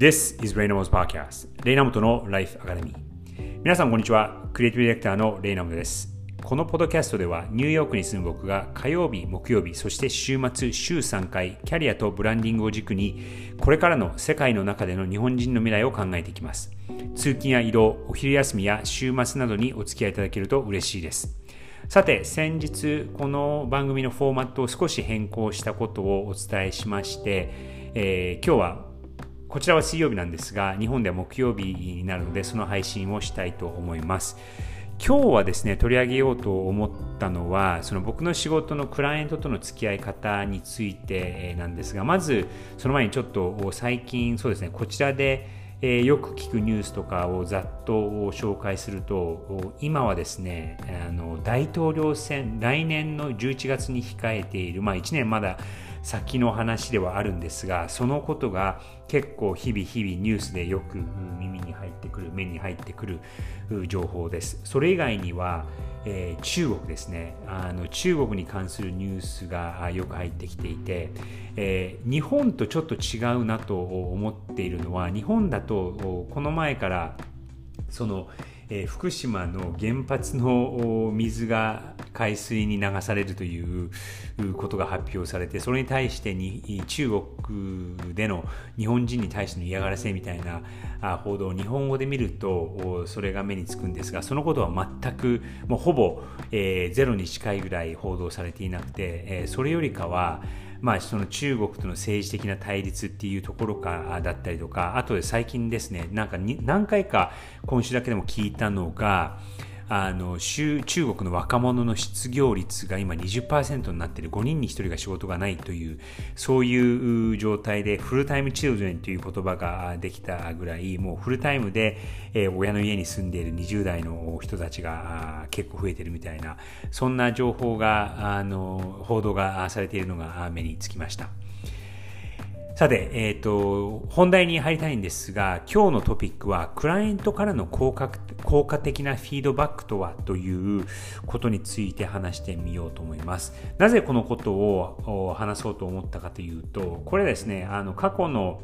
This is r a y n a m o s Podcast レイナモトの Life Academy. 皆さんこんにちは。クリエイティブディレクターのレイナモトです。このポッドキャストではニューヨークに住む僕が火曜日、木曜日、そして週末週3回キャリアとブランディングを軸にこれからの世界の中での日本人の未来を考えていきます。通勤や移動、お昼休みや週末などにお付き合いいただけると嬉しいです。さて先日この番組のフォーマットを少し変更したことをお伝えしまして、えー、今日はこちらは水曜日なんですが日本では木曜日になるのでその配信をしたいと思います。今日はですね取り上げようと思ったのはその僕の仕事のクライアントとの付き合い方についてなんですがまずその前にちょっと最近そうですねこちらでえー、よく聞くニュースとかをざっと紹介すると今はですねあの大統領選来年の11月に控えている、まあ、1年まだ先の話ではあるんですがそのことが結構日々日々ニュースでよく耳に入ってくる目に入ってくる情報です。それ以外にはえー、中国ですね。あの中国に関するニュースがよく入ってきていて、えー、日本とちょっと違うなと思っているのは日本だとこの前からその、えー、福島の原発の水が海水に流されるということが発表されてそれに対してに中国での日本人に対しての嫌がらせみたいな報道を日本語で見るとそれが目につくんですがそのことは全くもうほぼ、えー、ゼロに近いぐらい報道されていなくて、えー、それよりかはまあ、その中国との政治的な対立っていうところかだったりとかあとで最近ですねなんか何回か今週だけでも聞いたのがあの中国の若者の失業率が今20%になっている5人に1人が仕事がないというそういう状態でフルタイムチルドレンという言葉ができたぐらいもうフルタイムで、親の家に住んでいる20代の人たちが結構増えてるみたいなそんな情報があの報道がされているのが目につきました。さて、えーと、本題に入りたいんですが今日のトピックはクライアントからの効果効果的なフィードバックとはということについて話してみようと思います。なぜこのことを話そうと思ったかというとこれですねあの過去の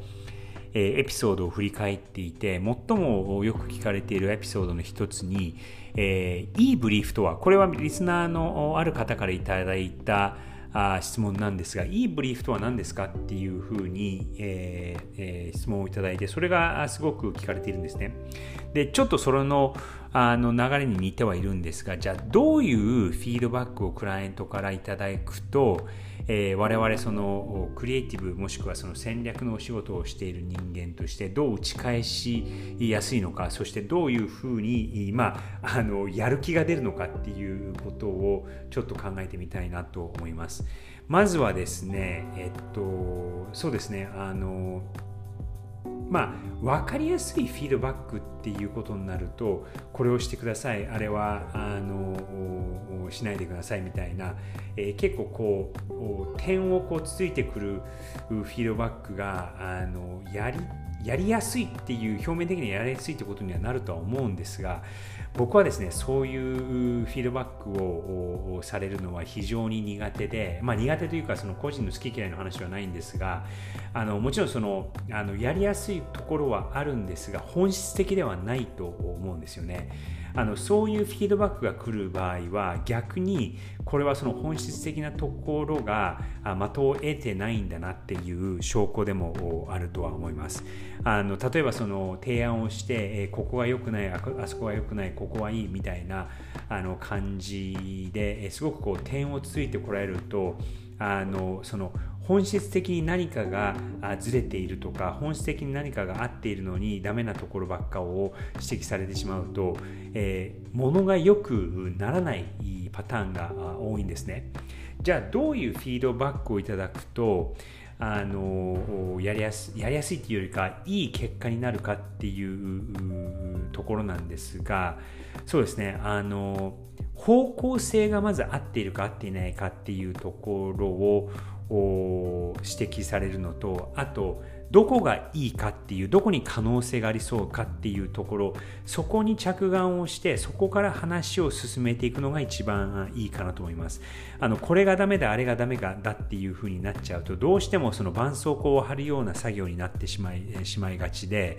エピソードを振り返っていて最もよく聞かれているエピソードの一つに、えー、いいブリーフとはこれはリスナーのある方からいただいたあ質問なんですが、いいブリーフとは何ですかっていうふうに、えーえー、質問をいただいて、それがすごく聞かれているんですね。で、ちょっとそれのあの流れに似てはいるんですが、じゃあどういうフィードバックをクライアントからいただくと、えー、我々そのクリエイティブもしくはその戦略のお仕事をしている人間としてどう打ち返しやすいのかそしてどういうふうに、まあ、あのやる気が出るのかっていうことをちょっと考えてみたいなと思います。まずはですね、えっと、そうですね、あの、まあ、分かりやすいフィードバックっていうことになるとこれをしてください。あれはあのしないでくださいみたいな、えー、結構こう点をこうつついてくるフィードバックがあのやりやりやすいっていう表面的にやりやすいってことにはなるとは思うんですが僕はですねそういうフィードバックをされるのは非常に苦手で、まあ、苦手というかその個人の好き嫌いの話はないんですがあのもちろんそのあのやりやすいところはあるんですが本質的ではないと思うんですよね。あのそういうフィードバックが来る場合は逆にこれはその本質的なところが的を得てないんだなっていう証拠でもあるとは思います。あの例えばその提案をして、えここが良くないあそこが良くないここはいいみたいなあの感じですごくこう点をついてこられるとあのその本質的に何かがずれているとか本質的に何かが合っているのにダメなところばっかを指摘されてしまうと、えー、物が良くならないパターンが多いんですね。じゃあどういうフィードバックをいただくとあのやりやすやりやすいっていうよりかいい結果になるかっていうところなんですがそうですね。あの方向性がまず合っているか合っていないかっていうところを指摘されるのとあとどこがいいかっていうどこに可能性がありそうかっていうところそこに着眼をしてそこから話を進めていくのが一番いいかなと思います。あのこれがダメだあれがダメだっていうふうになっちゃうとどうしてもその絆創膏を貼るような作業になってしまいしまいがちで、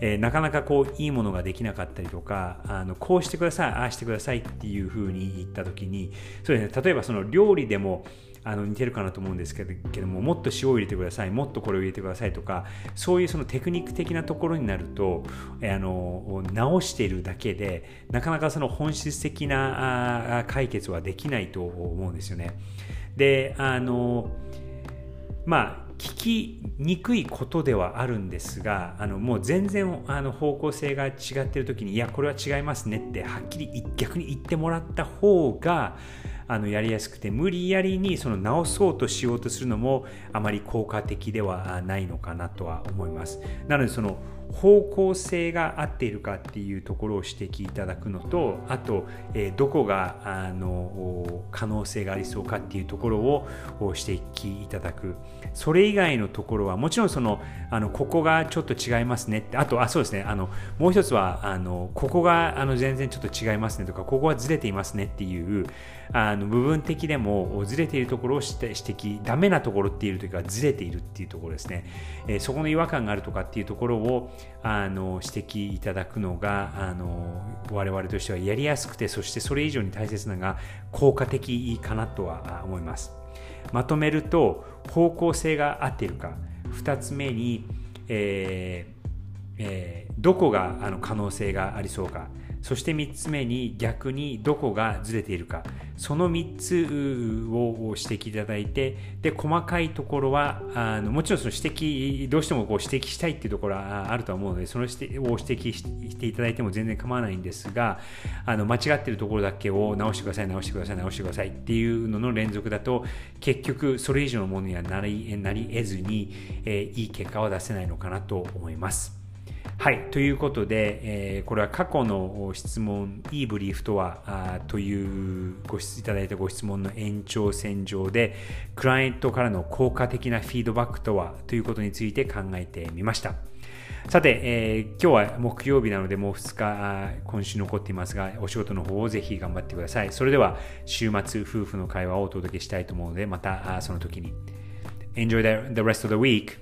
えー、なかなかこういいものができなかったりとかあのこうしてくださいああしてくださいっていうふうに言った時にそうですね例えばその料理でもあの似てるかなと思うんですけどももっと塩を入れてくださいもっとこれを入れてくださいとかそういうそのテクニック的なところになるとあの直しているだけでなかなかその本質的な解決はできないと思うんですよね。であのまあ聞きにくいことではあるんですがあのもう全然あの方向性が違ってる時にいやこれは違いますねってはっきり逆に言ってもらった方があのやりやすくて無理やりにその直そうとしようとするのもあまり効果的ではないのかなとは思います。なのでその方向性が合っているかっていうところを指摘いただくのとあと、えどこがあの可能性がありそうかっていうところを指摘いただくそれ以外のところはもちろんそのあのここがちょっと違いますねってあとあそうですねあのもう一つはあのここがあの全然ちょっと違いますねとかここはずれていますねっていうあの部分的でもずれているところを指摘ダメなところっていう時はずれているっていうところですね、えそこの違和感があるとかっていうところをあの指摘いただくのがあの我々としてはやりやすくてそしてそれ以上に大切なのが効果的かなとは思います。まとめると方向性が合っているか。2つ目に、えーえー、どこがあの可能性がありそうか。そして3つ目に逆にどこがずれているかその3つを指摘いただいてで細かいところはあのもちろんその指摘どうしてもこう指摘したいっていうところはあると思うのでその指摘を指摘していただいても全然構わないんですがあの間違ってるところだけを直してください直してください直してくださいっていうのの連続だと結局それ以上のものにはなりなり得ずに、えー、いい結果は出せないのかなと思います。はい。ということで、えー、これは過去の質問、いいブリーフとはあというご質いただいたご質問の延長線上で、クライアントからの効果的なフィードバックとはということについて考えてみました。さて、えー、今日は木曜日なのでもう2日今週残っていますが、お仕事の方をぜひ頑張ってください。それでは週末夫婦の会話をお届けしたいと思うので、またその時に。Enjoy the rest of the week.